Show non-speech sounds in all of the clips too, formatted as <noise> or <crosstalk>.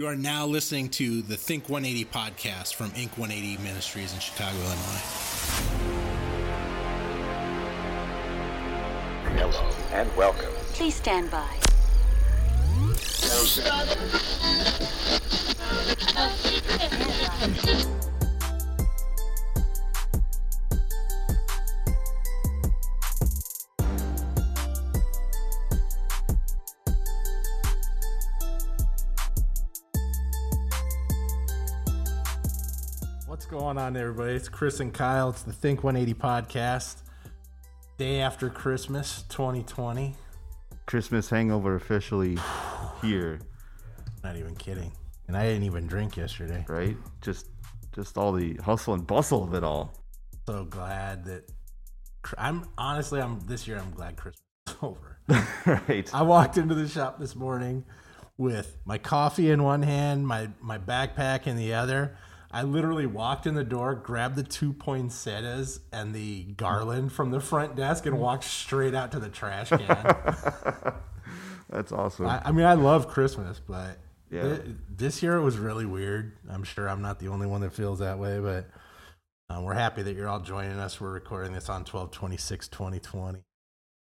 You are now listening to the Think 180 podcast from INK 180 Ministries in Chicago, Illinois. Hello and welcome. Please stand by. What's going on, everybody? It's Chris and Kyle. It's the Think 180 podcast. Day after Christmas 2020. Christmas hangover officially here, <sighs> Not even kidding. And I didn't even drink yesterday. right? Just just all the hustle and bustle of it all. So glad that I'm honestly, I'm this year. I'm glad Christmas is <laughs> over. <laughs> right. I walked into the shop this morning with my coffee in one hand, my my backpack in the other. I literally walked in the door, grabbed the two poinsettias and the garland from the front desk, and walked straight out to the trash can. <laughs> That's awesome. I, I mean, I love Christmas, but Yeah. thi- this year it was really weird. I'm sure I'm not the only one that feels that way, but uh, we're happy that you're all joining us. We're recording this on 12 26 2020.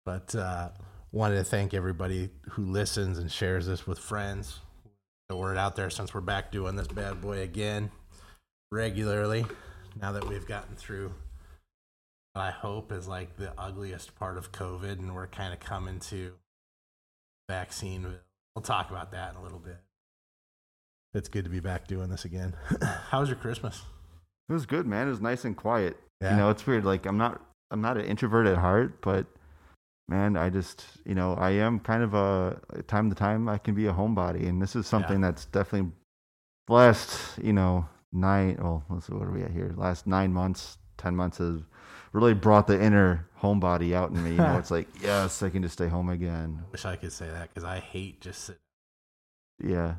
But uh, wanted to thank everybody who listens and shares this with friends. The word out there since we're back doing this bad boy again regularly. Now that we've gotten through what I hope is like the ugliest part of COVID, and we're kind of coming to vaccine. We'll talk about that in a little bit. It's good to be back doing this again. <laughs> How was your Christmas? it was good, man. It was nice and quiet. Yeah. You know, it's weird. Like I'm not I'm not an introvert at heart, but man, I just you know, I am kind of a time to time I can be a homebody and this is something that's definitely blessed. you know, nine well, let's see what are we at here? Last nine months, ten months has really brought the inner homebody out in me. You know, it's like, <laughs> yes, I can just stay home again. Wish I could say that because I hate just sitting. Yeah.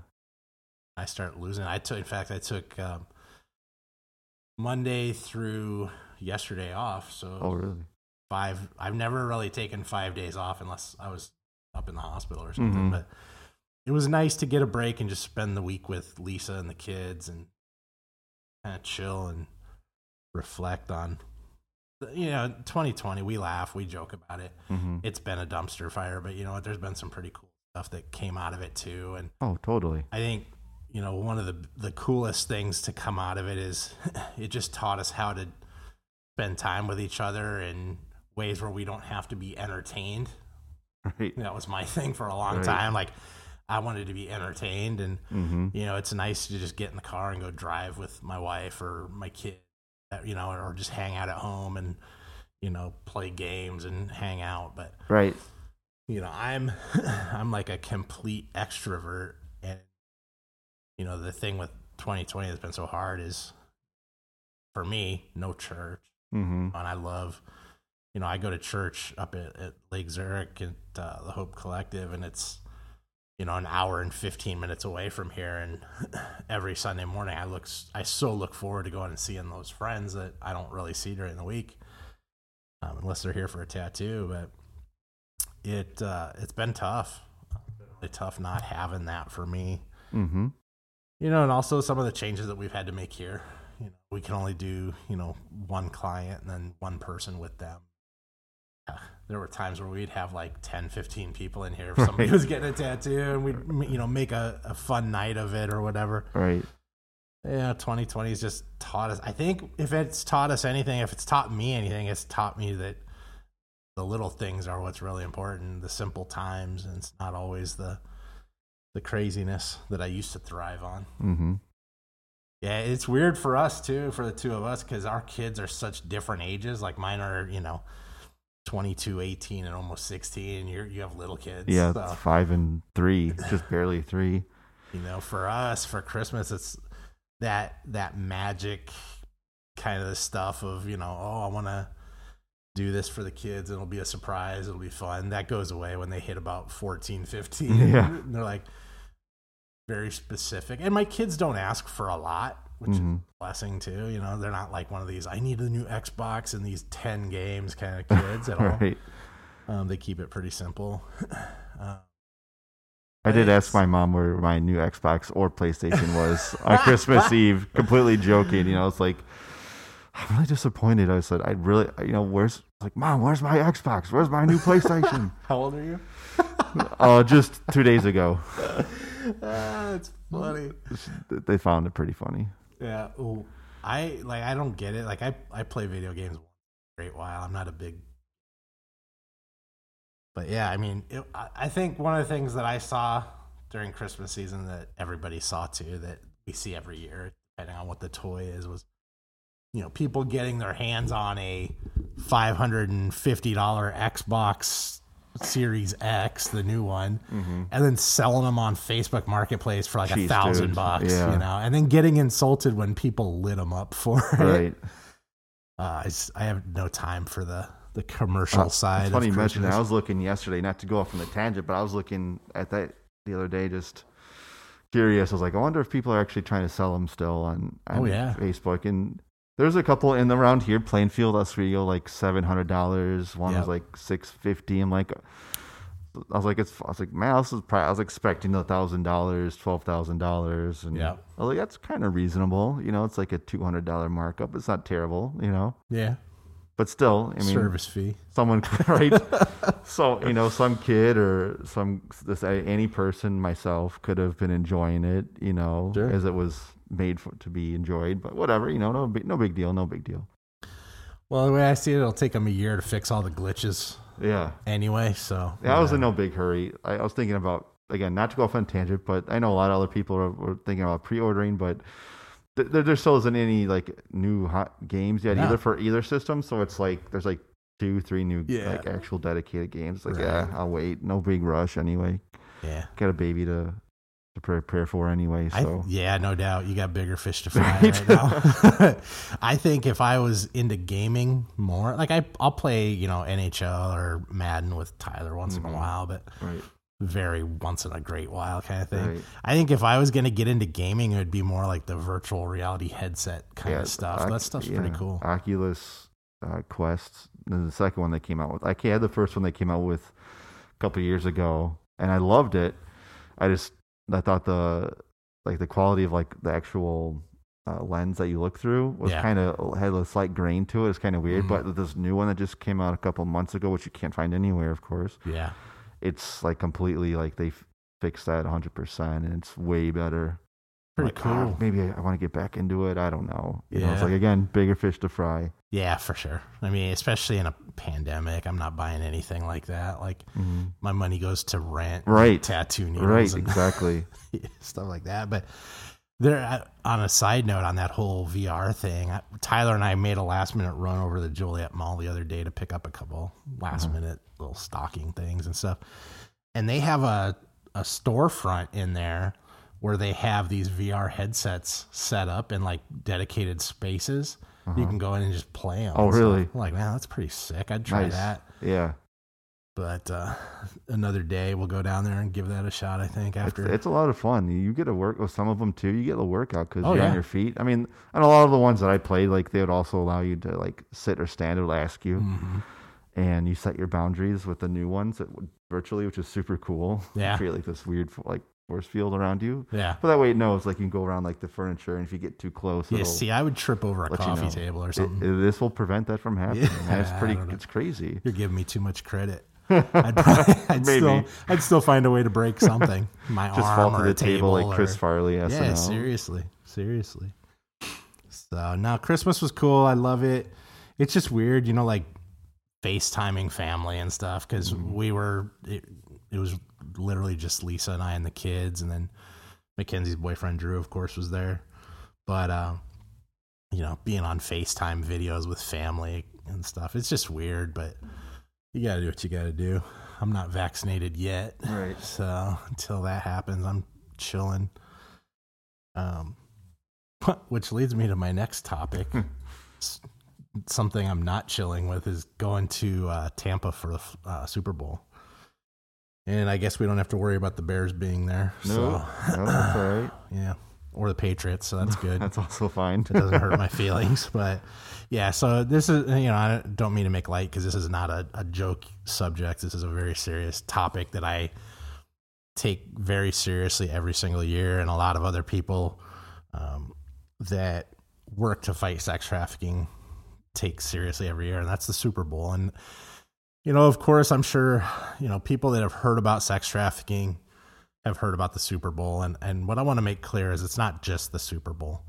I start losing. I took, in fact, I took um, Monday through yesterday off. So Oh really? five. I've never really taken five days off unless I was up in the hospital or something. Mhm. But it was nice to get a break and just spend the week with Lisa and the kids and kind of chill and reflect on. You know, 2020. We laugh, we joke about it. hmm It's been a dumpster fire, but you know what? There's been some pretty cool stuff that came out of it too, and Oh, totally. I think you know one of the the coolest things to come out of it is <laughs> it just taught us how to spend time with each other in ways where we don't have to be entertained. <laughs> Right. That was my <laughs> thing for a long Right. time. Like I wanted to be entertained, and hmm you know it's nice to just get in the car and go drive with my wife or my kid, uh, you know, or just hang out at home and you know play games and hang out. But Right. you know i'm <laughs> i'm like a complete extrovert and you know the thing with 2020 that's been so hard is for me no church hmm and i love you know i go to church up at, at lake zurich at uh, the hope collective and it's you know an hour and 15 minutes away from here and <laughs> every sunday morning i look i so look forward to going and seeing those friends that i don't really see during the week um, unless they're here for a tattoo but it uh, it's been tough. Really tough not having that for me. Mm-hmm. you know and also some of the changes that we've had to make here you know we can only do you know one client and then one person with them. Uh, there were times where we'd have like 10 15 people in here if somebody Right. was getting a tattoo and we'd you know make a, a fun night of it or whatever Right. yeah 2020 has just taught us i think if it's taught us anything if it's taught me anything it's taught me that the little things are what's really important the simple times and it's not always the the craziness that i used to thrive on mm-hmm. yeah it's weird for us too for the two of us because our kids are such different ages like mine are you know 22 18 and almost 16 and you're you have little kids Yeah, so, five and three, just barely three. you know for us for christmas it's that that magic kind of stuff of you know oh i want to do this for the kids it'll be a surprise it'll be fun that goes away when they hit about 14 <laughs> 15 Yeah. and they're like very specific and my kids don't ask for a lot which is Mhm. a blessing too you know they're not like one of these i need a new xbox and these 10 games kind of <laughs> kids at all Right. um, they keep it pretty simple. <laughs> uh, I did ask my mom where my new Xbox or PlayStation was <laughs> on Christmas Eve, completely joking. You know, it's like I'm really disappointed. I said, I really, you know, where's like, mom, where's my Xbox? Where's my new PlayStation? How old are you? uh, just two days ago, ah, that's funny. they found it pretty funny. Yeah. Ooh, I like. I don't get it. Like, I I play video games a great while. I'm not a big. But yeah, I mean, it, I I think one of the things that I saw during Christmas season that everybody saw too, that we see every year, depending on what the toy is, was you know people getting their hands on a five hundred and fifty dollar Xbox Series X, the new one, and then selling them on Facebook Marketplace for like a thousand dude. bucks, Yeah. you know, and then getting insulted when people lit them up for it. Right. <laughs> Uh, I, just, I have no time for the the commercial Uh, side. It's funny you mentioned that. I was looking yesterday, not to go off on the tangent, but I was looking at that the other day, just curious. I was like, I wonder if people are actually trying to sell them still on, on Oh, yeah. Facebook. And there's a couple in around here, Plainfield, Oswego, like seven hundred dollars. One Yep. was like six fifty. I'm like, I was like, it's. I was like, man, this is. Probably, I was expecting a thousand dollars, twelve thousand dollars, and Yep. I was like, that's kind of reasonable. You know, it's like a two hundred dollar markup. It's not terrible. You know, Yeah, but still, I mean, service fee. someone <laughs> right <laughs> so you know some kid or some this any person myself could have been enjoying it you know Sure. as it was made for, to be enjoyed but whatever you know no big no big deal no big deal Well, the way I see it, it'll take them a year to fix all the glitches yeah anyway. So yeah i was in no big hurry I, I was thinking about again not to go off on a tangent but i know a lot of other people are, were thinking about pre-ordering but th- there, there still isn't any like new hot games yet No. either for either system so it's like there's like two three new Yeah. like actual dedicated games like Right. yeah i'll wait no big rush anyway yeah. got a baby to to prepare for anyway. I, So yeah, no doubt. You got bigger fish to <laughs> fry Right. now. <laughs> I think if I was into gaming more, like I, I'll play, you know, NHL or Madden with Tyler once in a Mhm. while, but right, very once in a great while kind of thing. right. I think if I was going to get into gaming, it would be more like the virtual reality headset kind Yeah, of stuff. Oc- that stuff's yeah, pretty cool. Oculus uh, Quest, the second one they came out with. I had the first one they came out with a couple years ago, and I loved it. I just I thought the like the quality of like the actual uh, lens that you look through was Yeah. kind of had a slight grain to it. It's kind of weird, Mhm. but this new one that just came out a couple months ago, which you can't find anywhere, of course, Yeah. it's like completely like they f- fixed that 100% and it's way better. Pretty Like, ah, cool. maybe I, I want to get back into it. I don't know. You know, it's like again, bigger fish to fry. Yeah, for sure. I mean, especially in a pandemic, I'm not buying anything like that. Like my money goes to rent, Right. tattoo needles, Right, and exactly. <laughs> stuff like that. But there, on a side note, on that whole VR thing, Tyler and I made a last minute run over to the Joliet Mall the other day to pick up a couple last Uh-huh. minute little stocking things and stuff. And they have a a storefront in there where they have these VR headsets set up in like dedicated spaces. You can go in and just play them. Uh-huh. Oh, really? Like, man, that's pretty sick. I'd try Nice. that. Yeah. But uh, another day, we'll go down there and give that a shot. I think after. it's a lot of fun. You get to work with some of them too. You get a workout because Oh, you're yeah. on your feet. I mean, and a lot of the ones that I played, like they would also allow you to like sit or stand. It would ask you, Mhm. and you set your boundaries with the new ones that would, virtually, which is super cool. Yeah. you create like this weird like force field around you. Yeah. But that way it knows like you can go around like the furniture, and if you get too close, Yeah, see, I would trip over a let you coffee know. table or something. it- this will prevent that from happening. Yeah. It's pretty. It's crazy. You're giving me too much credit. <laughs> I'd, probably, I'd Maybe. still, I'd still find a way to break something. <laughs> My Just arm fall to the table like or- Chris Farley. SNL. Yeah, seriously, seriously. So now Christmas was cool. I love it. It's just weird, you know, like FaceTiming family and stuff because Mm-hmm. we were. It, it was literally just Lisa and I and the kids, and then Mackenzie's boyfriend Drew, of course, was there. But uh, you know, being on FaceTime videos with family and stuff, it's just weird. But you got to do what you got to do. I'm not vaccinated yet. Right. <laughs> So until that happens, I'm chilling. Um, <laughs> which leads me to my next topic. Something I'm not chilling with is going to uh, Tampa for the uh, Super Bowl. And I guess we don't have to worry about the Bears being there. No, So, no, that's all right. <laughs> yeah. Or the Patriots. So that's <laughs> good. That's also fine. it doesn't hurt my <laughs> feelings. But yeah, so this is, you know, I don't mean to make light because this is not a, a joke subject. This is a very serious topic that I take very seriously every single year, and a lot of other people um, that work to fight sex trafficking take seriously every year, and that's the Super Bowl. And you know, of course, I'm sure you know people that have heard about sex trafficking have heard about the Super Bowl, and and what I want to make clear is it's not just the Super Bowl.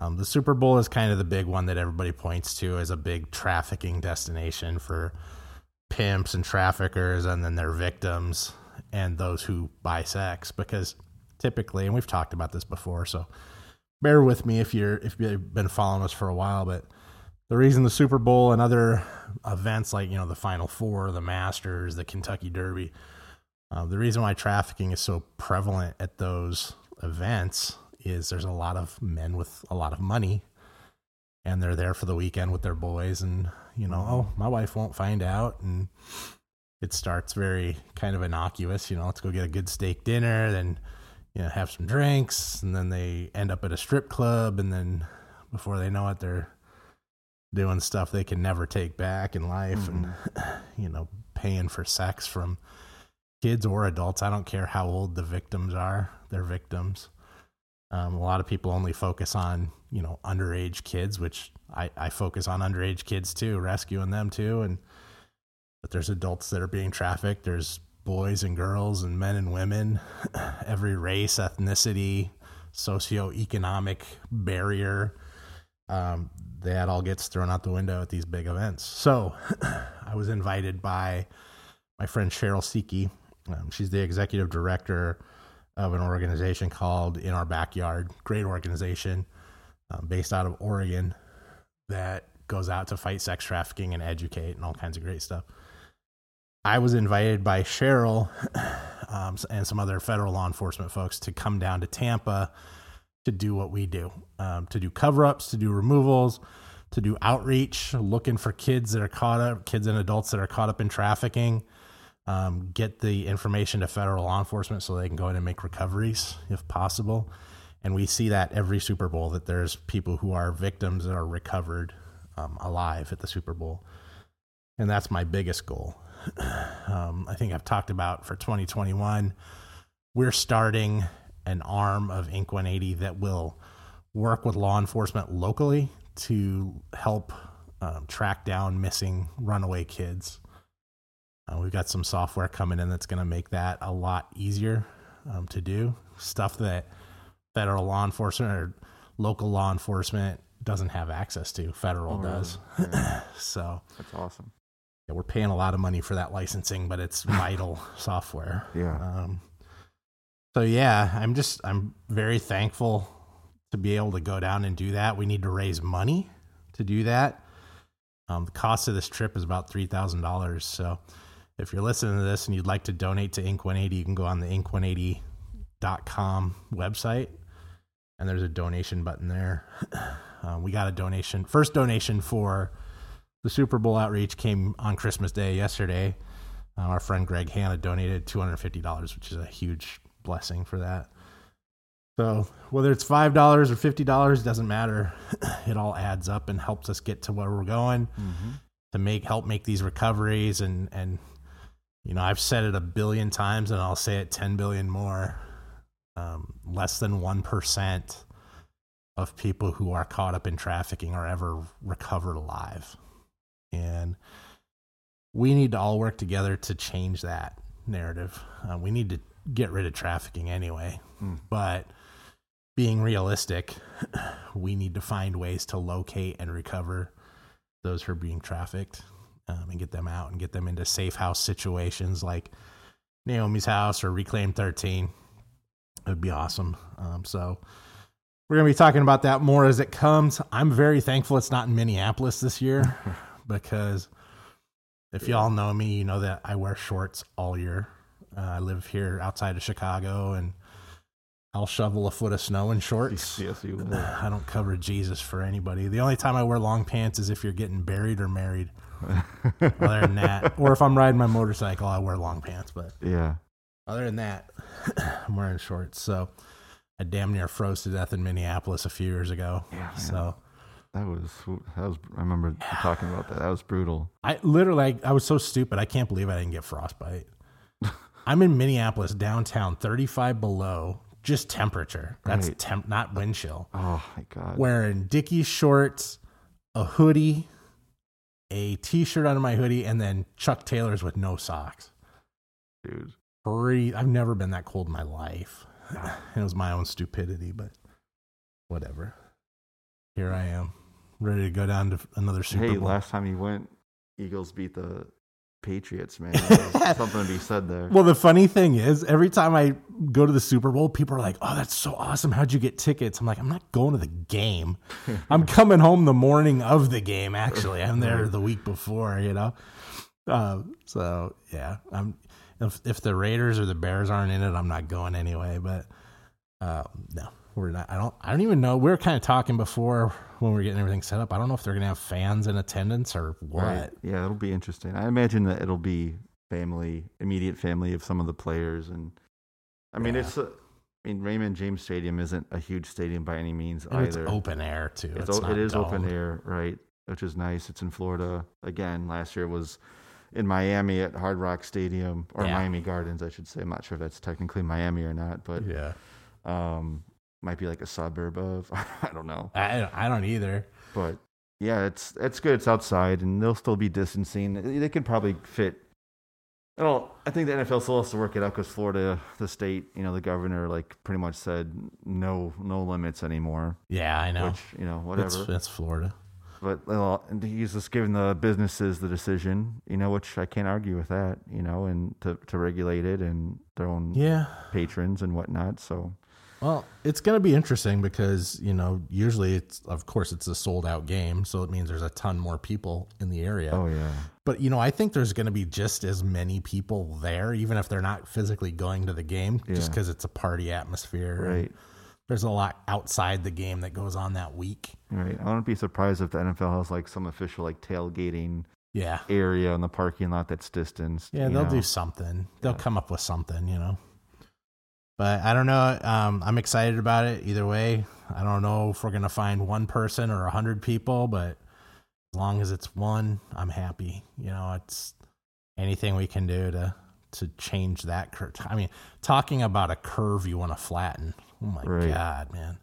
Um, the Super Bowl is kind of the big one that everybody points to as a big trafficking destination for pimps and traffickers, and then their victims and those who buy sex. Because typically, and we've talked about this before, so bear with me if you're if you've been following us for a while, but the reason the Super Bowl and other events like you know the Final Four, the Masters, the Kentucky Derby, uh, the reason why trafficking is so prevalent at those events is there's a lot of men with a lot of money, and they're there for the weekend with their boys, and you know, oh, my wife won't find out, and it starts very kind of innocuous. You know, let's go get a good steak dinner, then you know have some drinks, and then they end up at a strip club, and then before they know it, they're doing stuff they can never take back in life mm-hmm. and <sighs> you know paying for sex from kids or adults. I don't care how old the victims are they're victims. Um, a lot of people only focus on you know underage kids which I, I focus on underage kids too rescuing them too. And but there's adults that are being trafficked. There's boys and girls and men and women <sighs> every race ethnicity socioeconomic barrier. Um, that all gets thrown out the window at these big events. So <clears throat> I was invited by my friend Cheryl Csiky. Um, she's the executive director of an organization called In Our Backyard, great organization um, based out of Oregon that goes out to fight sex trafficking and educate and all kinds of great stuff. I was invited by Cheryl <clears throat> um, and some other federal law enforcement folks to come down to Tampa to do what we do um, to do cover ups, to do removals, to do outreach, looking for kids that are caught up, kids and adults that are caught up in trafficking. Um, get the information to federal law enforcement so they can go in and make recoveries if possible. And we see that every Super Bowl that there's people who are victims that are recovered um, alive at the Super Bowl. And that's my biggest goal. <clears throat> Um, I think I've talked about for 2021, we're starting an arm of INK 180 that will work with law enforcement locally to help um, track down missing runaway kids. Uh, we've got some software coming in that's going to make that a lot easier um, to do. Stuff that federal law enforcement or local law enforcement doesn't have access to. Federal oh, does. Really? Yeah. <clears throat> so that's awesome. Yeah, we're paying a lot of money for that licensing, but it's <laughs> vital software. Yeah. Um, so yeah, I'm just I'm very thankful to be able to go down and do that. We need to raise money to do that. Um, the cost of this trip is about three thousand dollars. So if you're listening to this and you'd like to donate to Ink 180, you can go on the Ink180.com website and there's a donation button there. <clears throat> Uh, we got a donation. First donation for the Super Bowl outreach came on Christmas Day yesterday. Uh, our friend Greg Hanna donated $250, which is a huge blessing for that. So whether it's five dollars or fifty dollars doesn't matter. <clears throat> It all adds up and helps us get to where we're going mm-hmm. to make help make these recoveries and and you know I've said it a billion times and I'll say it ten billion more. Um, less than one percent of people who are caught up in trafficking are ever recovered alive, and we need to all work together to change that narrative. Uh, we need to get rid of trafficking anyway. Mm. But being realistic, <clears throat> we need to find ways to locate and recover those who are being trafficked um, and get them out and get them into safe house situations like Naomi's house or Reclaim 13. It would be awesome. Um, so we're going to be talking about that more as it comes. I'm very thankful it's not in Minneapolis this year <laughs> because if y'all know me, you know that I wear shorts all year. Uh, I live here outside of Chicago, and I'll shovel a foot of snow in shorts. <laughs> Yes, you will. <sighs> I don't cover Jesus for anybody. The only time I wear long pants is if you're getting buried or married. <laughs> other than that, or if I'm riding my motorcycle, I wear long pants. But yeah, other than that, <clears throat> I'm wearing shorts. So I damn near froze to death in Minneapolis a few years ago. Yeah, so. That was that was. I remember talking about that. That was brutal. I literally, I, I was so stupid. I can't believe I didn't get frostbite. I'm in Minneapolis downtown, 35 below, just temperature. That's Right. temp, not wind chill. Oh my god. Wearing Dickies shorts, a hoodie, a t-shirt under my hoodie, and then Chuck Taylors with no socks. dude. Pretty, I've never been that cold in my life. <sighs> It was my own stupidity, but whatever. Here I am, ready to go down to another Super Bowl. Hey, Bowl. last time you went, Eagles beat the Patriots, man. <laughs> Something to be said there. Well, the funny thing is, every time I go to the Super Bowl, people are like, "Oh, that's so awesome! How'd you get tickets?" I'm like, "I'm not going to the game. <laughs> I'm coming home the morning of the game. Actually, I'm there the week before. You know." Uh, so yeah, I'm. If if the Raiders or the Bears aren't in it, I'm not going anyway. But uh, no, we're not. I don't. I don't even know. We were kind of talking before when we were getting everything set up. I don't know if they're gonna have fans in attendance or what. Right. Yeah, it'll be interesting. I imagine that it'll be family, immediate family of some of the players, and I mean, Yeah. it's. A, I mean, Raymond James Stadium isn't a huge stadium by any means And it's either. open air too. It's, It's, o- it is open air, right? Which is nice. It's in Florida again. Last year was in Miami at Hard Rock Stadium or Yeah. Miami Gardens, I should say. I'm not sure if that's technically Miami or not, but Yeah. um, might be like a suburb of. <laughs> I don't know, I I don't either. but yeah, it's it's good. It's outside, and they'll still be distancing. They could probably fit. I don't. I think the NFL still has to work it out because Florida, the state, you know, the governor, like pretty much said no, no limits anymore. Yeah, I know. Which you know, whatever. It's, it's Florida. but well, and he's just giving the businesses the decision, you know, which I can't argue with that, you know, and to to regulate it and their own Yeah. patrons and whatnot. So Well, it's going to be interesting because, you know, usually it's, of course, it's a sold out game. So it means there's a ton more people in the area. oh yeah, But, you know, I think there's going to be just as many people there, even if they're not physically going to the game, just because it's a party atmosphere. right, There's a lot outside the game that goes on that week. right. I wouldn't be surprised if the NFL has like some official like tailgating Yeah. area in the parking lot that's distanced. Yeah, they'll know. do something. They'll Yeah. come up with something, you know. But I don't know. Um, I'm excited about it either way. I don't know if we're gonna find one person or a hundred people, but as long as it's one, I'm happy. You know, it's anything we can do to to change that curve. I mean, talking about a curve you want to flatten. Oh my Right. god, man.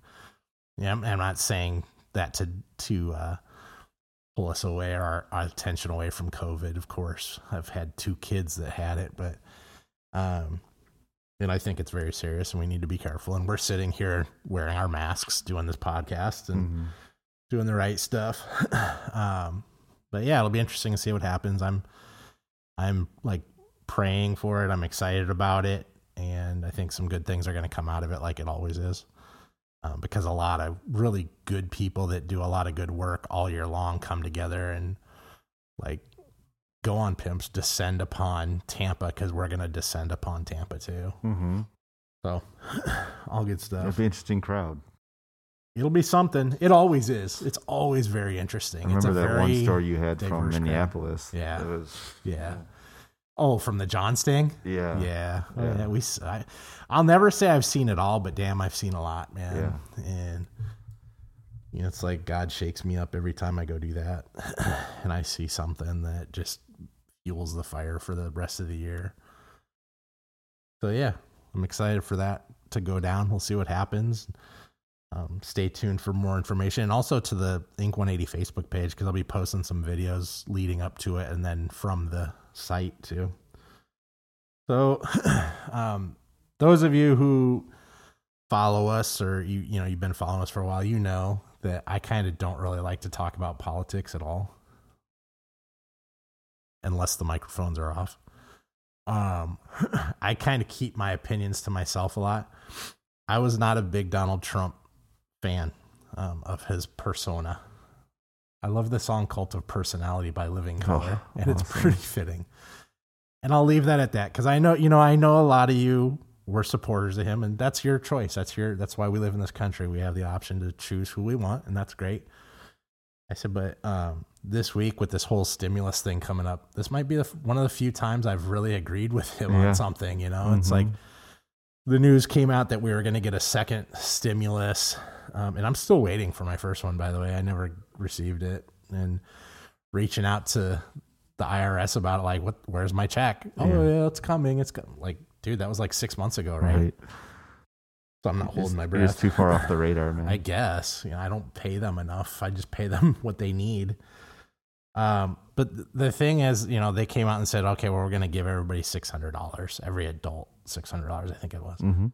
Yeah, I'm, I'm not saying that to to uh, pull us away our, our attention away from COVID. Of course, I've had two kids that had it, but um, and I think it's very serious, and we need to be careful. And we're sitting here wearing our masks, doing this podcast, and Mhm. doing the right stuff. <clears throat> um, but yeah, it'll be interesting to see what happens. I'm, I'm like praying for it. I'm excited about it, and I think some good things are going to come out of it, like it always is. Um, because a lot of really good people that do a lot of good work all year long come together and like go on pimps descend upon Tampa because we're going to descend upon Tampa too. Mhm. So <sighs> all good stuff. It'll be an interesting crowd. It'll be something. It always is. It's always very interesting. I remember it's a that one story you had from diverse crowd. Minneapolis. Yeah. it was. Yeah. Oh, from the John Sting. Yeah, Yeah, Oh, Yeah. yeah. We. I, will never say I've seen it all, but damn, I've seen a lot, man. Yeah. And you know, it's like God shakes me up every time I go do that, <clears throat> and I see something that just fuels the fire for the rest of the year. So yeah, I'm excited for that to go down. We'll see what happens. Um, stay tuned for more information and also to the Ink 180 Facebook page because I'll be posting some videos leading up to it and then from the site too. So, <clears throat> um, those of you who follow us or you you know you've been following us for a while, you know that I kind of don't really like to talk about politics at all, unless the microphones are off. Um, <laughs> I kind of keep my opinions to myself a lot. I was not a big Donald Trump fan um, of his persona. I love the song "Cult of Personality" by Living Colour, and it's pretty <laughs> fitting. And I'll leave that at that because I know you know I know a lot of you were supporters of him, and that's your choice. That's your that's why we live in this country. We have the option to choose who we want, and that's great. I said, but um, this week with this whole stimulus thing coming up, this might be the, one of the few times I've really agreed with him Yeah. on something. You know, it's Mhm. like the news came out that we were going to get a second stimulus, um, and I'm still waiting for my first one. By the way, I never received it, and reaching out to the IRS about it, like, what? Where's my check? Oh Yeah. yeah, it's coming. It's co-. like, dude, that was like six months ago, right? right. So I'm not holding my breath. too far off the <laughs> radar, man. I guess you know I don't pay them enough. I just pay them <laughs> what they need. Um, but the thing is, you know, they came out and said, okay, well, we're going to give everybody six hundred dollars, every adult six hundred dollars, I think it was. hmm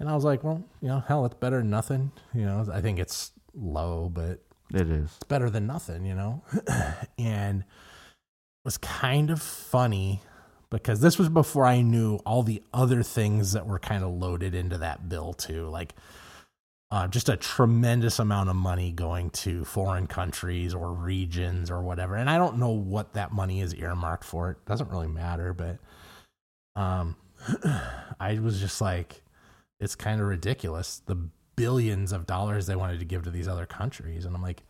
And I was like, well, you know, hell, it's better than nothing. You know, I think it's low, but It is. it's better than nothing, you know? <clears throat> and it was kind of funny because this was before I knew all the other things that were kind of loaded into that bill, too. Like, uh, just a tremendous amount of money going to foreign countries or regions or whatever. And I don't know what that money is earmarked for. It doesn't really matter, but um, <clears throat> I was just like, it's kind of ridiculous. The billions of dollars they wanted to give to these other countries. And I'm like,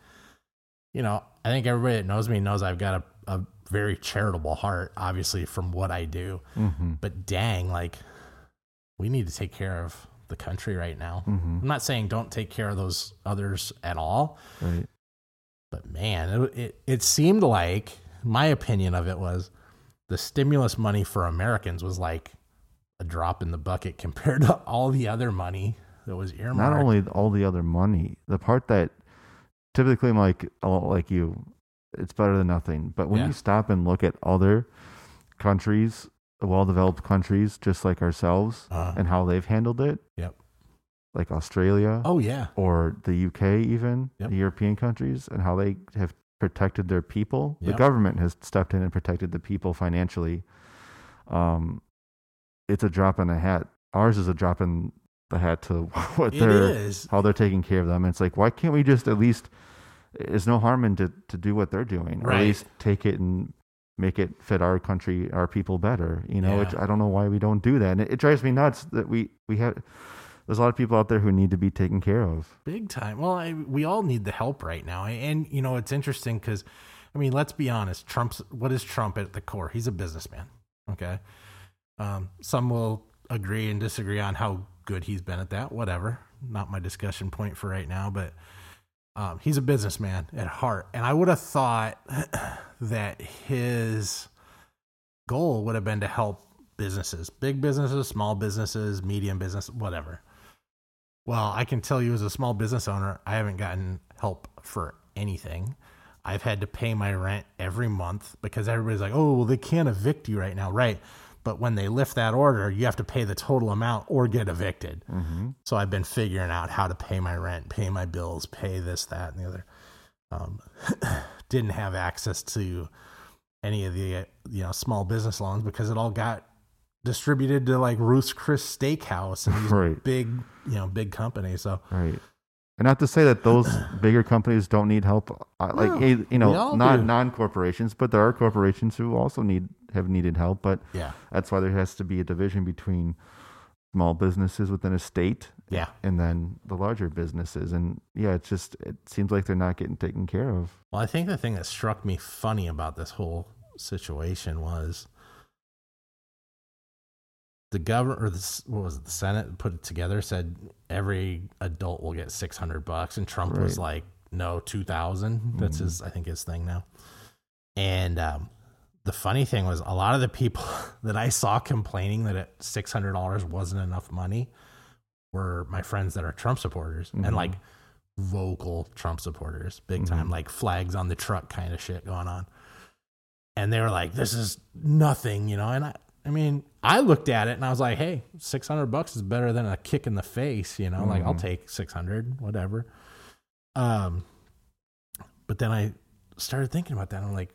you know, I think everybody that knows me knows I've got a, a very charitable heart, obviously, from what I do. hmm But dang, like, we need to take care of the country right now. hmm I'm not saying don't take care of those others at all, Right. but man, it, it, it seemed like my opinion of it was the stimulus money for Americans was like a drop in the bucket <laughs> compared to all the other money that was earmarked. Not only all the other money, the part that typically I'm like, like you, it's better than nothing. But when Yeah. you stop and look at other countries, well developed countries just like ourselves, Uh, and how they've handled it, Yep. like Australia oh yeah, or the UK, even Yep. the European countries, and how they have protected their people. The government has stepped in and protected the people financially. Um, it's a drop in the hat. Ours is a drop in the hat to <laughs> what it they're is. how they're taking care of them. It's like why can't we just at least? There's no harm in to to do what they're doing, or at least take it and make it fit our country, our people better. You know, it, I don't know why we don't do that. And it, it drives me nuts that we we have. There's a lot of people out there who need to be taken care of. Big time. Well, I, we all need the help right now. And, you know, it's interesting because, I mean, let's be honest. Trump's, what is Trump at the core? He's a businessman. Okay. Um, some will agree and disagree on how good he's been at that. Whatever. Not my discussion point for right now, but um, he's a businessman at heart. And I would have thought <clears throat> that his goal would have been to help businesses, big businesses, small businesses, medium business, whatever. Well, I can tell you as a small business owner, I haven't gotten help for anything. I've had to pay my rent every month because everybody's like, oh, well, they can't evict you right now. Right. But when they lift that order, you have to pay the total amount or get evicted. Mm-hmm. So I've been figuring out how to pay my rent, pay my bills, pay this, that, and the other. Um, <coughs> didn't have access to any of the you know small business loans because it all got distributed to like Ruth's Chris Steakhouse and these <laughs> Right. big you know big companies. So Right. And not to say that those <clears throat> bigger companies don't need help, uh, like No, you know, not non corporations, but there are corporations who also need have needed help. But yeah, that's why there has to be a division between small businesses within a state yeah. and then the larger businesses. And yeah, it's just it seems like they're not getting taken care of. Well, I think the thing that struck me funny about this whole situation was the governor or the what was it, the Senate put it together said every adult will get six hundred bucks, and Trump was like, no, two thousand. That's Mhm. his, I think, his thing now. And um, the funny thing was, a lot of the people <laughs> that I saw complaining that six hundred dollars wasn't enough money were my friends that are Trump supporters Mhm. and like vocal Trump supporters, big time, Mhm. like flags on the truck kind of shit going on. And they were like, "This is nothing," you know. And I, I mean, I looked at it and I was like, "Hey, six hundred bucks is better than a kick in the face," you know. Like I'll Mhm. take six hundred, whatever. Um, but then I started thinking about that. I'm like,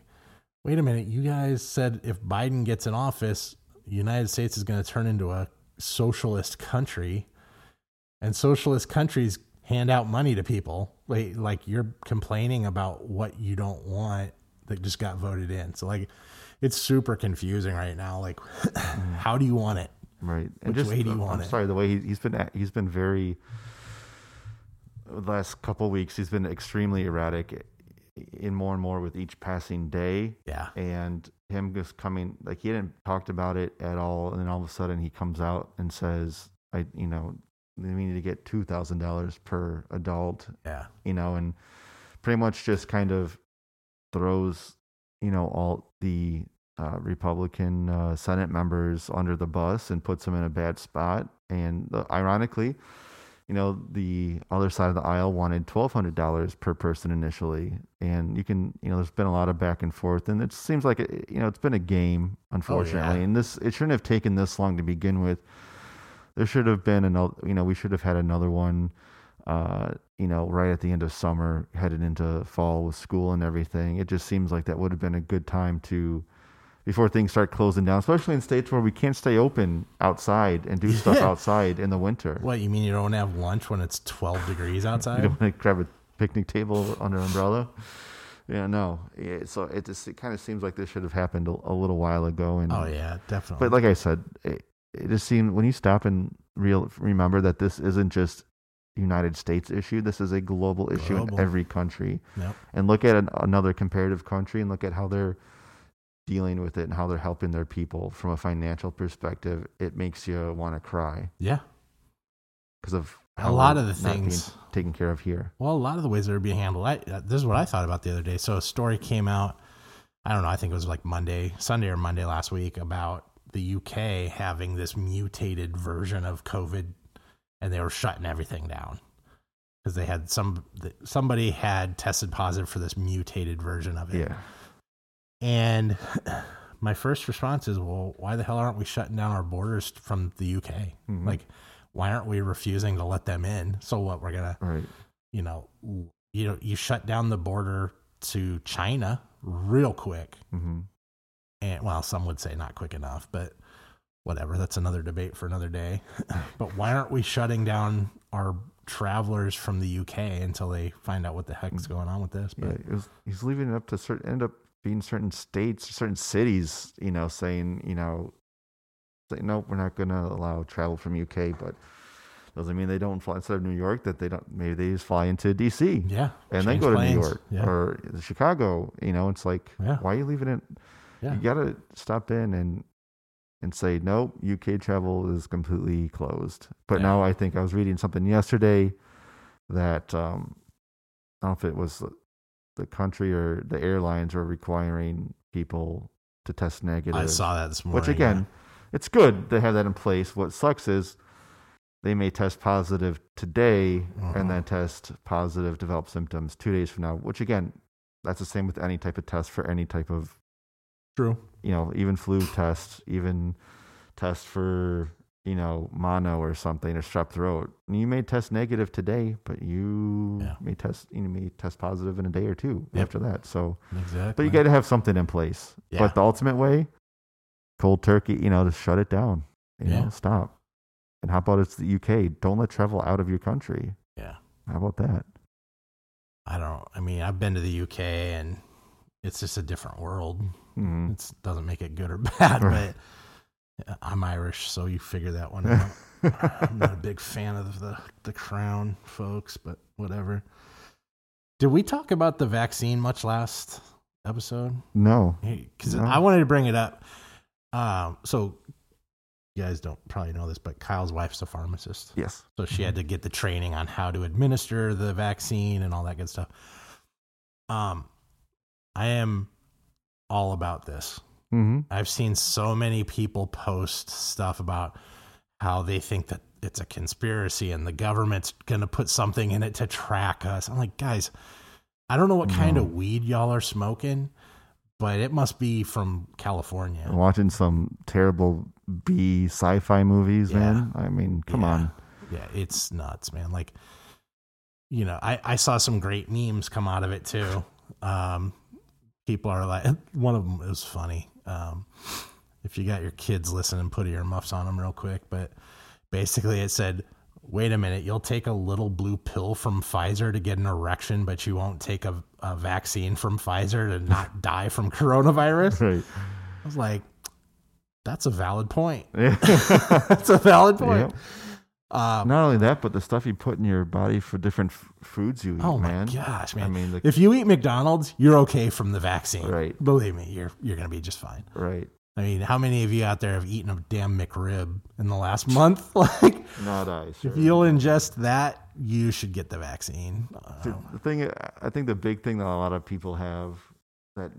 wait a minute, you guys said if Biden gets in office, United States is going to turn into a socialist country, and socialist countries hand out money to people. Like, like you're complaining about what you don't want that just got voted in. So like, it's super confusing right now. Like, <clears throat> how do you want it? Right. And Which way do you uh, I'm want it? sorry, the way he, he's been at- he's been very the last couple weeks he's been extremely erratic in more and more with each passing day Yeah, and him just coming like he hadn't talked about it at all and then all of a sudden he comes out and says I you know we need to get two thousand dollars per adult yeah, you know, and pretty much just kind of throws, you know, all the uh, Republican uh, Senate members under the bus and puts them in a bad spot. And ironically, you know, the other side of the aisle wanted twelve hundred dollars per person initially, and you can, you know, there's been a lot of back and forth, and it seems like it, you know it's been a game, unfortunately, and this it shouldn't have taken this long to begin with. There should have been another, you know, we should have had another one, uh, you know, right at the end of summer, headed into fall with school and everything. It just seems like that would have been a good time to before things start closing down, especially in states where we can't stay open outside and do stuff outside in the winter. What you mean you don't have lunch when it's 12 degrees outside? <laughs> You don't want to grab a picnic table under an umbrella. Yeah, no. Yeah, so it just it kind of seems like this should have happened a, a little while ago. And Oh yeah, definitely. but like I said, it, it just seemed when you stop and real remember that this isn't just United States issue. This is a global issue Global. in every country. Yep. And look at an, another comparative country and look at how they're dealing with it and how they're helping their people from a financial perspective. It makes you want to cry yeah. because of A lot of the things- taken care of here. Well, a lot of the ways they're being handled. I, uh, this is what I thought about the other day. So a story came out. I don't know. I think it was like Monday, Sunday or Monday last week about the UK having this mutated version of COVID, and they were shutting everything down because they had some somebody had tested positive for this mutated version of it. Yeah. And <sighs> my first response is, well, why the hell aren't we shutting down our borders from the UK? Mhm. Like, why aren't we refusing to let them in? So what? We're gonna Right. you know, you know, you shut down the border to China real quick. hmm And well, some would say not quick enough, but whatever. That's another debate for another day. <laughs> but why aren't we shutting down our travelers from the UK until they find out what the heck's mm. going on with this? Yeah, But it was, he's leaving it up to certain, end up being certain states, certain cities, you know, saying, you know, say, nope, we're not going to allow travel from UK, but doesn't mean they don't fly instead of New York that they don't, maybe they just fly into DC yeah, and then go to planes. New York Yeah, or Chicago, you know, it's like, Yeah. why are you leaving it? yeah, You got to stop in and, and say, nope, UK travel is completely closed. But Yeah. now I think I was reading something yesterday that, um, I don't know if it was the- country or the airlines were requiring people to test negative. I saw that this morning. which again, it's good to have that in place. What sucks is they may test positive today Uh-huh. and then test positive, develop symptoms two days from now. Which again, that's the same with any type of test for any type of yeah. True. you know, even flu tests, even tests for, you know, mono or something or strep throat. You may test negative today, but you Yeah. may test you may test positive in a day or two Yep. after that. So Exactly. but you got to have something in place. Yeah. But the ultimate way, cold turkey, you know, just shut it down. You Yeah. know, stop. And how about it's the UK? Don't let travel out of your country. yeah. How about that? I don't. I mean, I've been to the UK and it's just a different world. Mhm. It doesn't make it good or <laughs> bad, but I'm Irish, so you figure that one out. <laughs> I'm not a big fan of the the crown folks, but whatever. Did we talk about the vaccine much last episode? no. Because No. I wanted to bring it up. Um, so you guys don't probably know this, but Kyle's wife's a pharmacist. Yes. So she had to get the training on how to administer the vaccine and all that good stuff. Um, I am all about this. hmm I've seen so many people post stuff about how they think that it's a conspiracy and the government's going to put something in it to track us. I'm like, guys, I don't know what kind of weed y'all are smoking, but it must be from California. Watching some terrible B sci-fi movies, Yeah. man. I mean, come Yeah. on. Yeah, it's nuts, man. Like, you know, I, I saw some great memes come out of it too. Um, people are like, <laughs> one of them was funny. Um, if you got your kids listening, put your muffs on them real quick. But basically, it said, wait a minute, you'll take a little blue pill from Pfizer to get an erection, but you won't take a, a vaccine from Pfizer to not <laughs> die from coronavirus. <laughs> Right. I was like, that's a valid point. That's a valid point. Yep. Um, Not only that, but the stuff you put in your body for different f- foods you eat, Oh my man. gosh, man! I mean, the, if you eat McDonald's, you're okay from the vaccine. Right. Believe me, you're you're gonna be just fine. right. I mean, how many of you out there have eaten a damn McRib in the last <laughs> month? <laughs> like, Not I. If you'll ingest that, you should get the vaccine. the, Uh, the thing I think the big thing that a lot of people have that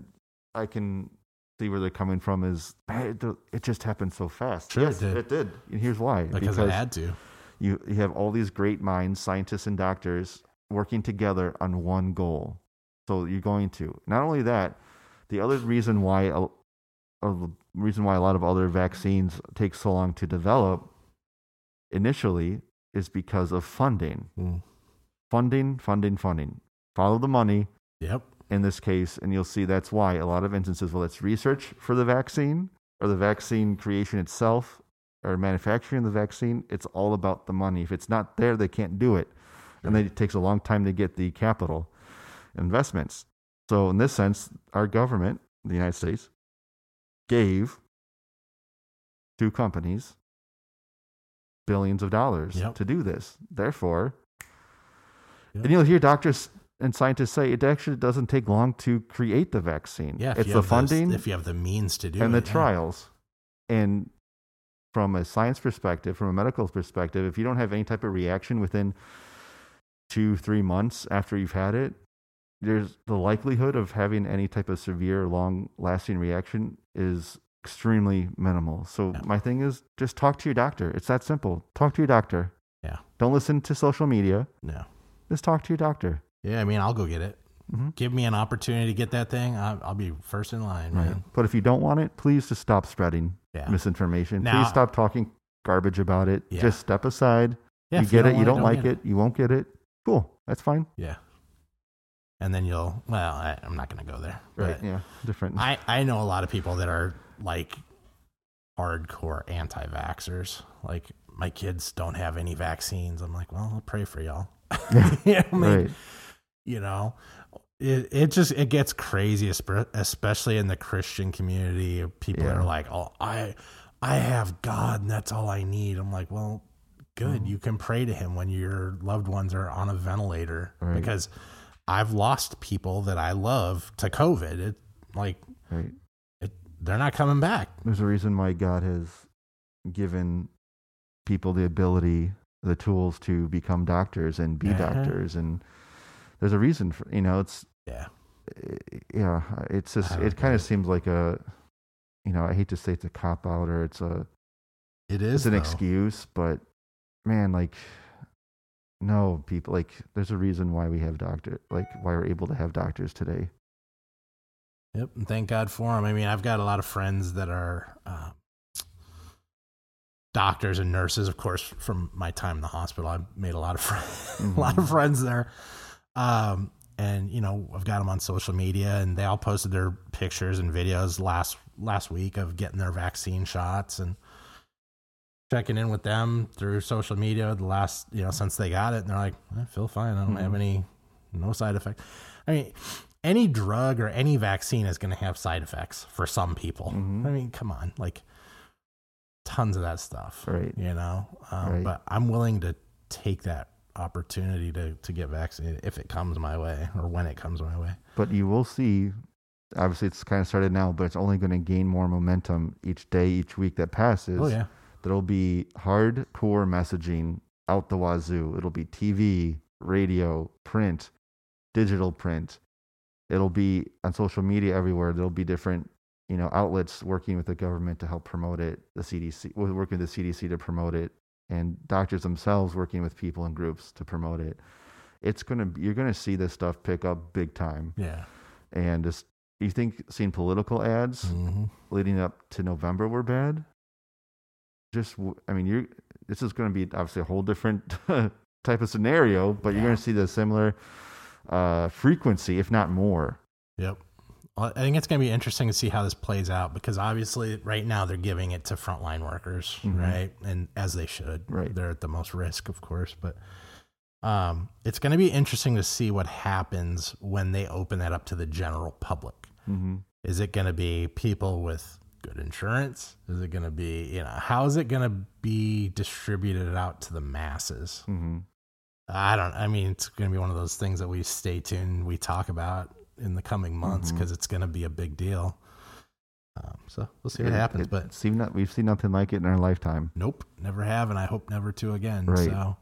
I can see where they're coming from is it, it just happened so fast. Sure it did. it did. And here's why. because I had to. You you have all these great minds, scientists and doctors working together on one goal. So you're going to not only that, the other reason why a, the reason why a lot of other vaccines take so long to develop initially is because of funding, Mm. funding, funding, funding. Follow the money Yep. in this case, and you'll see that's why a lot of instances, well, it's research for the vaccine or the vaccine creation itself or manufacturing the vaccine, it's all about the money. If it's not there, they can't do it. And then it takes a long time to get the capital investments. So, in this sense, our government, the United States, gave two companies billions of dollars Yep. to do this. Therefore, Yep. and you'll hear doctors and scientists say it actually doesn't take long to create the vaccine. Yeah. it's the funding if you have the means to do and it, And the yeah. trials. And from a science perspective, from a medical perspective, if you don't have any type of reaction within two, three months after you've had it, there's the likelihood of having any type of severe, long lasting reaction is extremely minimal. So, Yeah. my thing is just talk to your doctor. It's that simple. Talk to your doctor. Yeah. Don't listen to social media. No. Just talk to your doctor. Yeah. I mean, I'll go get it. Mhm. Give me an opportunity to get that thing. I'll, I'll be first in line, Right. man. But if you don't want it, please just stop spreading Yeah. misinformation. Now- please stop talking garbage about it. Yeah. Just step aside. Yeah, you get it. You want don't like get it. You won't get it. Cool. That's fine. Yeah. And then you'll. Well, I, I'm not going to go there. but Yeah. Different. I I know a lot of people that are like hardcore anti-vaxxers. Like my kids don't have any vaccines. I'm like, well, I'll pray for y'all. <laughs> you know, I mean, right. you know, it it just it gets crazy, especially in the Christian community. People Yeah. are like, oh, I I have God, and that's all I need. I'm like, well, good. Mhm. You can pray to Him when your loved ones are on a ventilator Right. because I've lost people that I love to COVID. It like Right. it, they're not coming back. There's a reason why God has given people the ability, the tools to become doctors and be Uh-huh. doctors, and there's a reason for you know it's Yeah, yeah it's just it kind of seems like a you know I hate to say it's a cop out or it's a it is it's an though. excuse, but man, like, no, people, like, there's a reason why we have doctor, like, why we're able to have doctors today. Yep, and thank God for them. I mean, I've got a lot of friends that are uh, doctors and nurses. Of course, from my time in the hospital, I've made a lot of friends, <laughs> a lot of friends there. Um, and you know, I've got them on social media, and they all posted their pictures and videos last last week of getting their vaccine shots and checking in with them through social media the last you know since they got it, and they're like, I feel fine. I don't have Mhm. any no side effect. I mean, any drug or any vaccine is going to have side effects for some people. Mhm. I mean, come on, like tons of that stuff, Right. You know, um, Right. but I'm willing to take that opportunity to to get vaccinated if it comes my way or when it comes my way. But you will see, obviously, it's kind of started now, but it's only going to gain more momentum each day, each week that passes. oh yeah, There'll be hardcore messaging out the wazoo. It'll be TV, radio, print, digital print. It'll be on social media everywhere. There'll be different, you know, outlets working with the government to help promote it. The CDC, working with the CDC to promote it, and doctors themselves working with people and groups to promote it. It's gonna, you're gonna see this stuff pick up big time. yeah. And just, you think seeing political ads hmm leading up to November were bad. Just, I mean, you're. This is going to be obviously a whole different <laughs> type of scenario, but you're going to see the similar uh, frequency, if not more. Yep. I think it's going to be interesting to see how this plays out because obviously, right now they're giving it to frontline workers, Mhm. right? And as they should, Right. They're at the most risk, of course, but um, it's going to be interesting to see what happens when they open that up to the general public. Mm-hmm. Is it going to be people with good insurance? Is it going to be, you know, how is it going to be distributed out to the masses? Mm-hmm. I don't. I mean, it's going to be one of those things that we stay tuned. We talk about in the coming months because it's going to be a big deal. Um, so we'll see what happens. but see, not, we've seen nothing like it in our lifetime. nope, never have, and I hope never to again. Right. So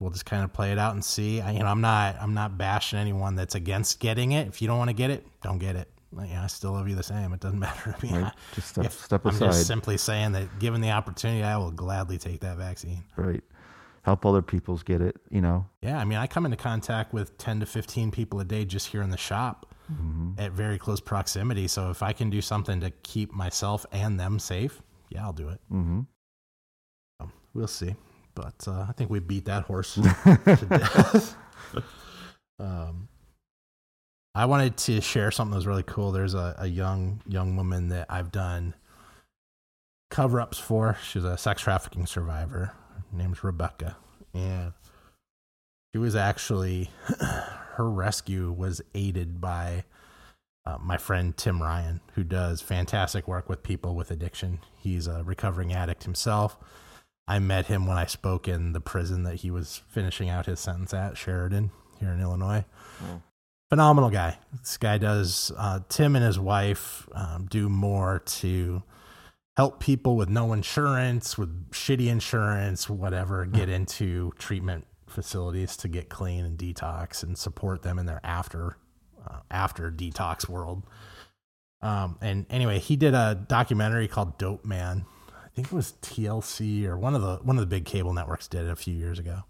we'll just kind of play it out and see. I, you know, I'm not. I'm not bashing anyone that's against getting it. If you don't want to get it, don't get it. like, yeah, I still love you the same. It doesn't <laughs> matter to me. Right. Just step, step I'm aside. just simply saying that given the opportunity, I will gladly take that vaccine. right. Help other people's get it. You know. Yeah, I mean, I come into contact with 10 to 15 people a day just here in the shop Mm-hmm. at very close proximity. So if I can do something to keep myself and them safe, yeah, I'll do it. Mm-hmm. Um, we'll see. But uh, I think we beat that horse <laughs> to death. <laughs> um, I wanted to share something that was really cool. There's a, a young young woman that I've done cover ups for. She's a sex trafficking survivor. Her name's Rebecca, and she was actually <clears throat> her rescue was aided by uh, my friend Tim Ryan, who does fantastic work with people with addiction. He's a recovering addict himself. I met him when I spoke in the prison that he was finishing out his sentence at, Sheridan, here in Illinois. Phenomenal guy. This guy does, uh, Tim and his wife um, do more to help people with no insurance, with shitty insurance, whatever, get into treatment facilities to get clean and detox and support them in their after uh, after detox world. Um, and anyway, he did a documentary called Dope Man. I think it was TLC or one of the one of the big cable networks did it a few years ago.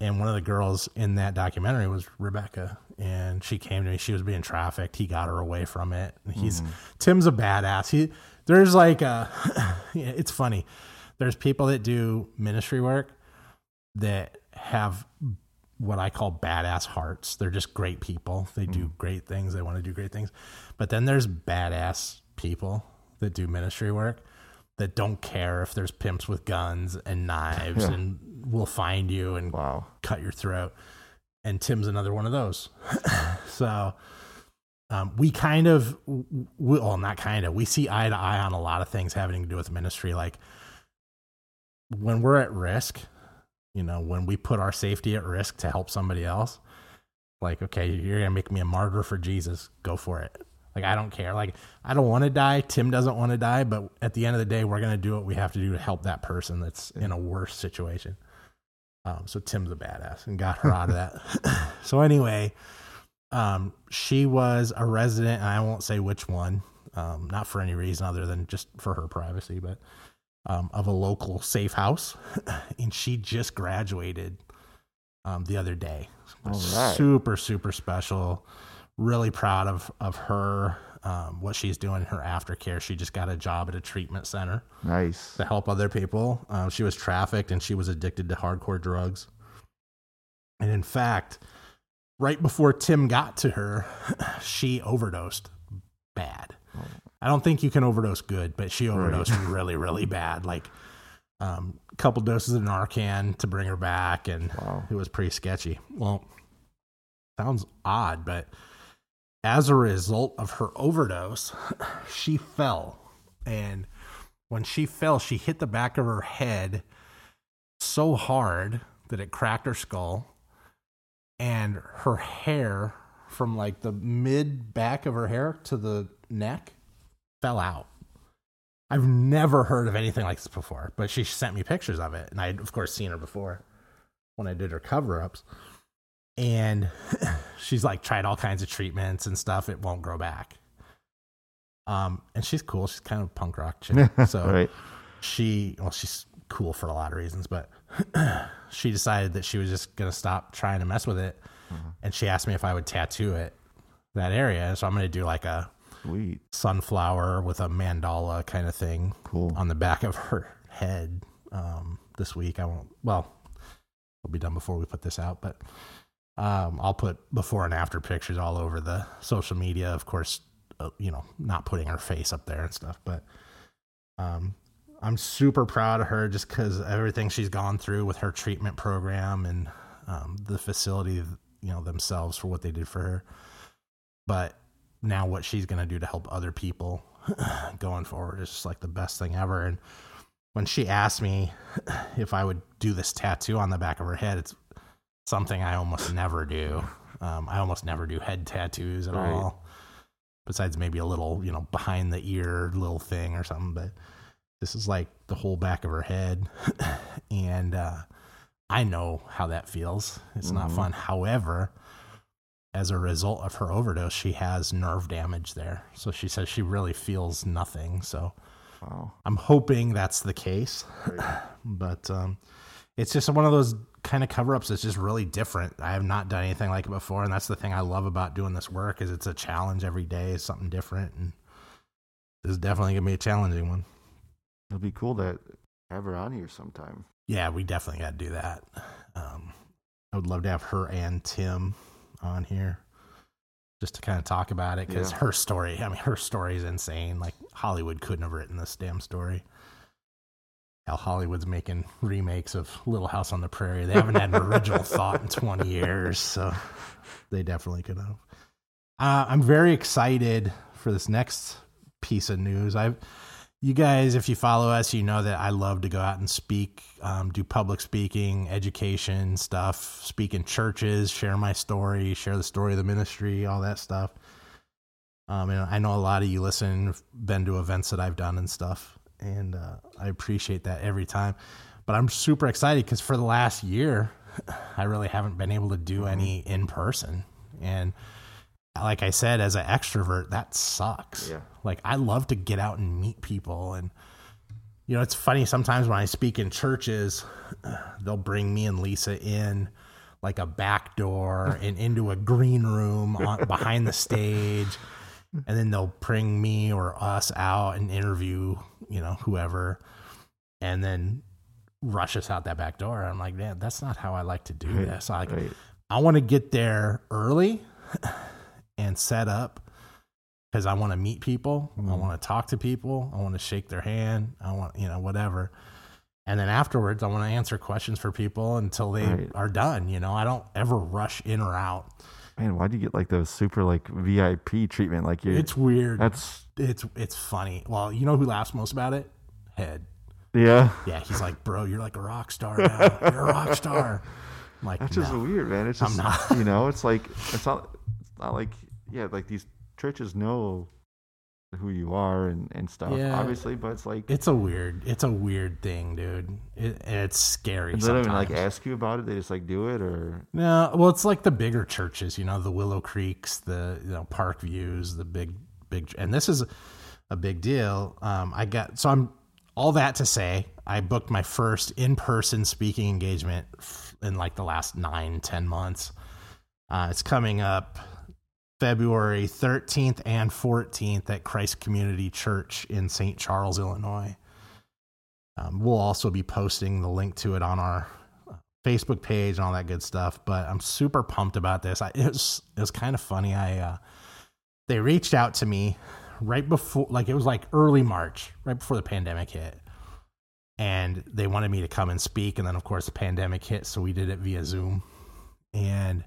And one of the girls in that documentary was Rebecca, and she came to me. She was being trafficked. He got her away from it. He's Tim's a badass. He there's like a <laughs> it's funny. There's people that do ministry work that have what I call badass hearts. They're just great people. They do hmm. great things. They want to do great things. But then there's badass people that do ministry work that don't care if there's pimps with guns and knives Yeah. and will find you and Wow. cut your throat. And Tim's another one of those. <laughs> so um, we kind of, we, well, not kind of, we see eye to eye on a lot of things having to do with ministry. Like when we're at risk, you know, when we put our safety at risk to help somebody else, like, okay, you're going to make me a martyr for Jesus, go for it. Like, I don't care. Like, I don't want to die. Tim doesn't want to die. But at the end of the day, we're going to do what we have to do to help that person that's in a worse situation. Um, so Tim's a badass and got her out of that. <laughs> so anyway, um, she was a resident, and I won't say which one, um, not for any reason other than just for her privacy, but um, of a local safe house, <laughs> and she just graduated um, the other day. Right. Super, super special. Really proud of of her. Um, what she's doing in her aftercare. She just got a job at a treatment center Nice. to help other people. Um, she was trafficked and she was addicted to hardcore drugs. And in fact, right before Tim got to her, <laughs> she overdosed bad. I don't think you can overdose good, but she overdosed <laughs> really, really bad. Like um, a couple doses of Narcan to bring her back, and Wow. it was pretty sketchy. Well, sounds odd, but as a result of her overdose, <laughs> she fell. And when she fell, she hit the back of her head so hard that it cracked her skull. And her hair, from like the mid back of her hair to the neck, fell out. I've never heard of anything like this before, but she sent me pictures of it. And I'd, of course, seen her before when I did her cover ups. And <laughs> she's like tried all kinds of treatments and stuff. It won't grow back. Um, and she's cool. She's kind of punk rock chick. <laughs> So right. she, well, she's cool for a lot of reasons, but <clears throat> she decided that she was just going to stop trying to mess with it. And she asked me if I would tattoo it, that area. So I'm going to do like a Sweet. sunflower with a mandala kind of thing Cool. on the back of her head um, this week. I won't. Well, it'll be done before we put this out, but um, I'll put before and after pictures all over the social media. Of course, uh, you know, not putting her face up there and stuff, but um, I'm super proud of her just because everything she's gone through with her treatment program and um, the facility, you know, themselves for what they did for her. But now what she's going to do to help other people <clears throat> going forward is just like the best thing ever. And when she asked me <clears throat> if I would do this tattoo on the back of her head, it's something I almost never do. Um, I almost never do head tattoos at Right. all, besides maybe a little, you know, behind the ear little thing or something. But this is like the whole back of her head. <laughs> and uh, I know how that feels. It's not Mhm. fun. However, as a result of her overdose, she has nerve damage there. So she says she really feels nothing. So Wow. I'm hoping that's the case. <clears throat> but um, it's just one of those kind of cover ups that's just really different. I have not done anything like it before, and that's the thing I love about doing this work is it's a challenge every day, it's something different, and this is definitely gonna be a challenging one. It'll be cool to have her on here sometime. Yeah, we definitely got to do that. Um, I would love to have her and Tim on here just to kind of talk about it because Yeah. her story, I mean, her story is insane. Like, Hollywood couldn't have written this damn story. How Hollywood's making remakes of Little House on the Prairie. They haven't had an original <laughs> thought in 20 years, so they definitely could have. Uh, I'm very excited for this next piece of news. I've you guys, if you follow us, you know that I love to go out and speak, um, do public speaking, education stuff, speak in churches, share my story, share the story of the ministry, all that stuff. Um, and I know a lot of you listen, have been to events that I've done and stuff, and uh, I appreciate that every time. But I'm super excited because for the last year, <laughs> I really haven't been able to do any in person, and like I said, as an extrovert, that sucks. Yeah. Like I love to get out and meet people and you know, it's funny sometimes when I speak in churches, they'll bring me and Lisa in like a back door <laughs> and into a green room on, behind the stage. And then they'll bring me or us out and interview, you know, whoever, and then rush us out that back door. I'm like, man, that's not how I like to do Right, this. I like, right. I want to get there early and set up because I want to meet people. I Mhm. want to talk to people. I want to shake their hand. I want, you know, whatever. And then afterwards, I want to answer questions for people until they Right. are done. You know, I don't ever rush in or out. Man, why do you get like those super like VIP treatment? Like you, It's weird. that's it's it's funny. Well, you know who laughs most about it? Head. yeah. Yeah, he's like, bro, you're like a rock star now. <laughs> You're a rock star. I'm like, That's just "No." weird, man. It's I'm just not. you know, it's like it's not it's not like yeah, like these churches know who you are and and stuff, Yeah. obviously, but it's like It's a weird, it's a weird thing, dude. It, it's scary. they don't even like ask you about it. They just like do it, or No, well, it's like the bigger churches, you know, the Willow Creeks, the you know Park Views, the big, big, and this is a big deal. Um, I got so I'm all that to say, I booked my first in-person speaking engagement in like the last nine, ten months. Uh, it's coming up February 13th and 14th at Christ Community Church in St. Charles, Illinois. Um, we'll also be posting the link to it on our Facebook page and all that good stuff. But I'm super pumped about this. I, it was it was kind of funny. I uh, they reached out to me right before, like it was like early March, right before the pandemic hit, and they wanted me to come and speak. And then of course the pandemic hit, so we did it via Zoom, and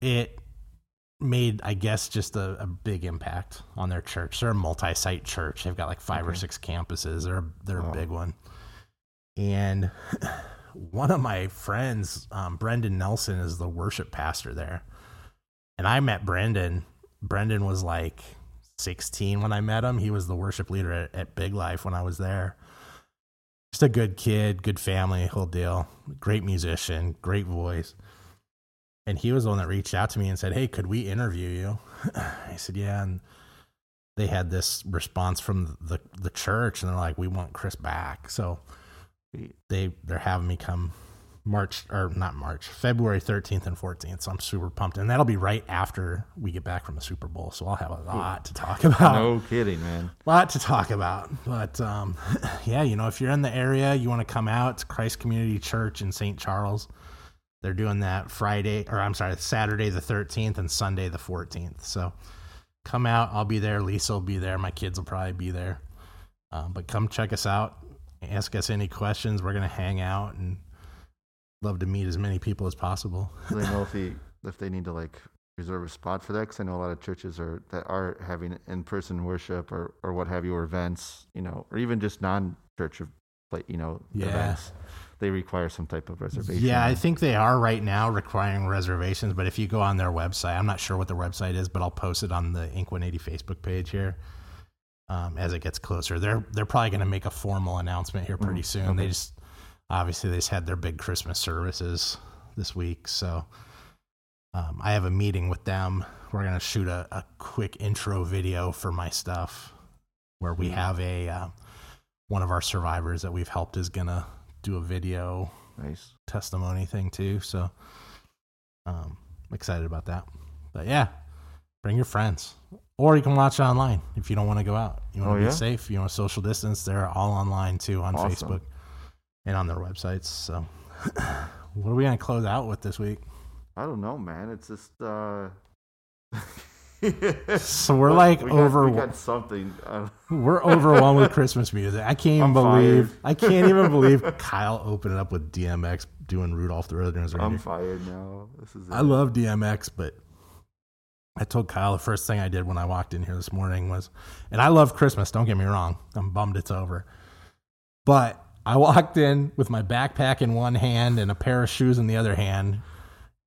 it made i guess just a, a big impact on their church. They're a multi-site church. They've got like five or six campuses. They're they're Wow. a big one. And <laughs> one of my friends um, brendan nelson is the worship pastor there. And i met brendan. Brendan was like 16 when i met him. He was the worship leader at, at big life when i was there. Just a good kid good family whole deal. Great musician great voice and he was the one that reached out to me and said, "Hey, could we interview you?" <clears throat> I said, "Yeah." And they had this response from the the church, and they're like, "We want Chris back." So they they're having me come March or not March, February thirteenth and fourteenth. So I'm super pumped, and that'll be right after we get back from the Super Bowl. So I'll have a lot to talk about no kidding, man. A lot to talk about. But um, <laughs> yeah, you know, if you're in the area, you want to come out to Christ Community Church in St. Charles. They're doing that Friday, or I'm sorry, Saturday the 13th and Sunday the 14th. So come out. I'll be there. Lisa will be there. My kids will probably be there. Um, but come check us out. Ask us any questions. We're going to hang out and love to meet as many people as possible. Do they know if <laughs> they if they need to like reserve a spot for that? Because I know a lot of churches are that are having in person worship or or what have you, or events, you know, or even just non church like you know Yeah. events. They require some type of reservation. Yeah, I think they are right now requiring reservations. But if you go on their website, I'm not sure what the website is, but I'll post it on the Ink 180 Facebook page here um, as it gets closer. They're they're probably going to make a formal announcement here pretty Mm, soon. They just obviously they just had their big Christmas services this week, so um, I have a meeting with them. We're gonna shoot a, a quick intro video for my stuff, where we have a uh, one of our survivors that we've helped is gonna do a video Nice. testimony thing too. So um, I'm excited about that. But yeah, bring your friends. Or you can watch it online if you don't want to go out. You want Oh, to be yeah? safe, you want to social distance, they're all online too on Awesome. Facebook and on their websites. So <clears throat> what are we going to close out with this week? I don't know, man. It's just uh <laughs> So we're like we got, over we got something. Uh, <laughs> we're overwhelmed with Christmas music. I can't even believe. I can't even <laughs> believe Kyle opened it up with DMX doing Rudolph the Red-Nosed Reindeer. I'm fired now. This is. I love DMX, but I told Kyle the first thing I did when I walked in here this morning was, and I love Christmas. Don't get me wrong. I'm bummed it's over, but I walked in with my backpack in one hand and a pair of shoes in the other hand.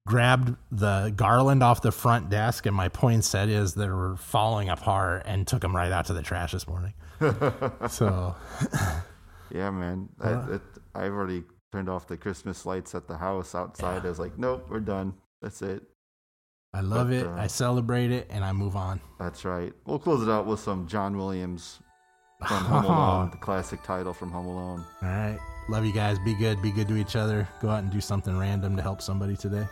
Grabbed the garland off the front desk and my poinsettias that were falling apart and took them right out to the trash this morning. <laughs> so <laughs> Yeah, man. I, Uh. it, I've already turned off the Christmas lights at the house outside. I was like, nope, we're done. That's it. I love But, it. uh, I celebrate it and I move on. That's right. We'll close it out with some John Williams from Home <laughs> Alone, the classic title from Home Alone. All right. Love you guys. Be good. Be good to each other. Go out and do something random to help somebody today.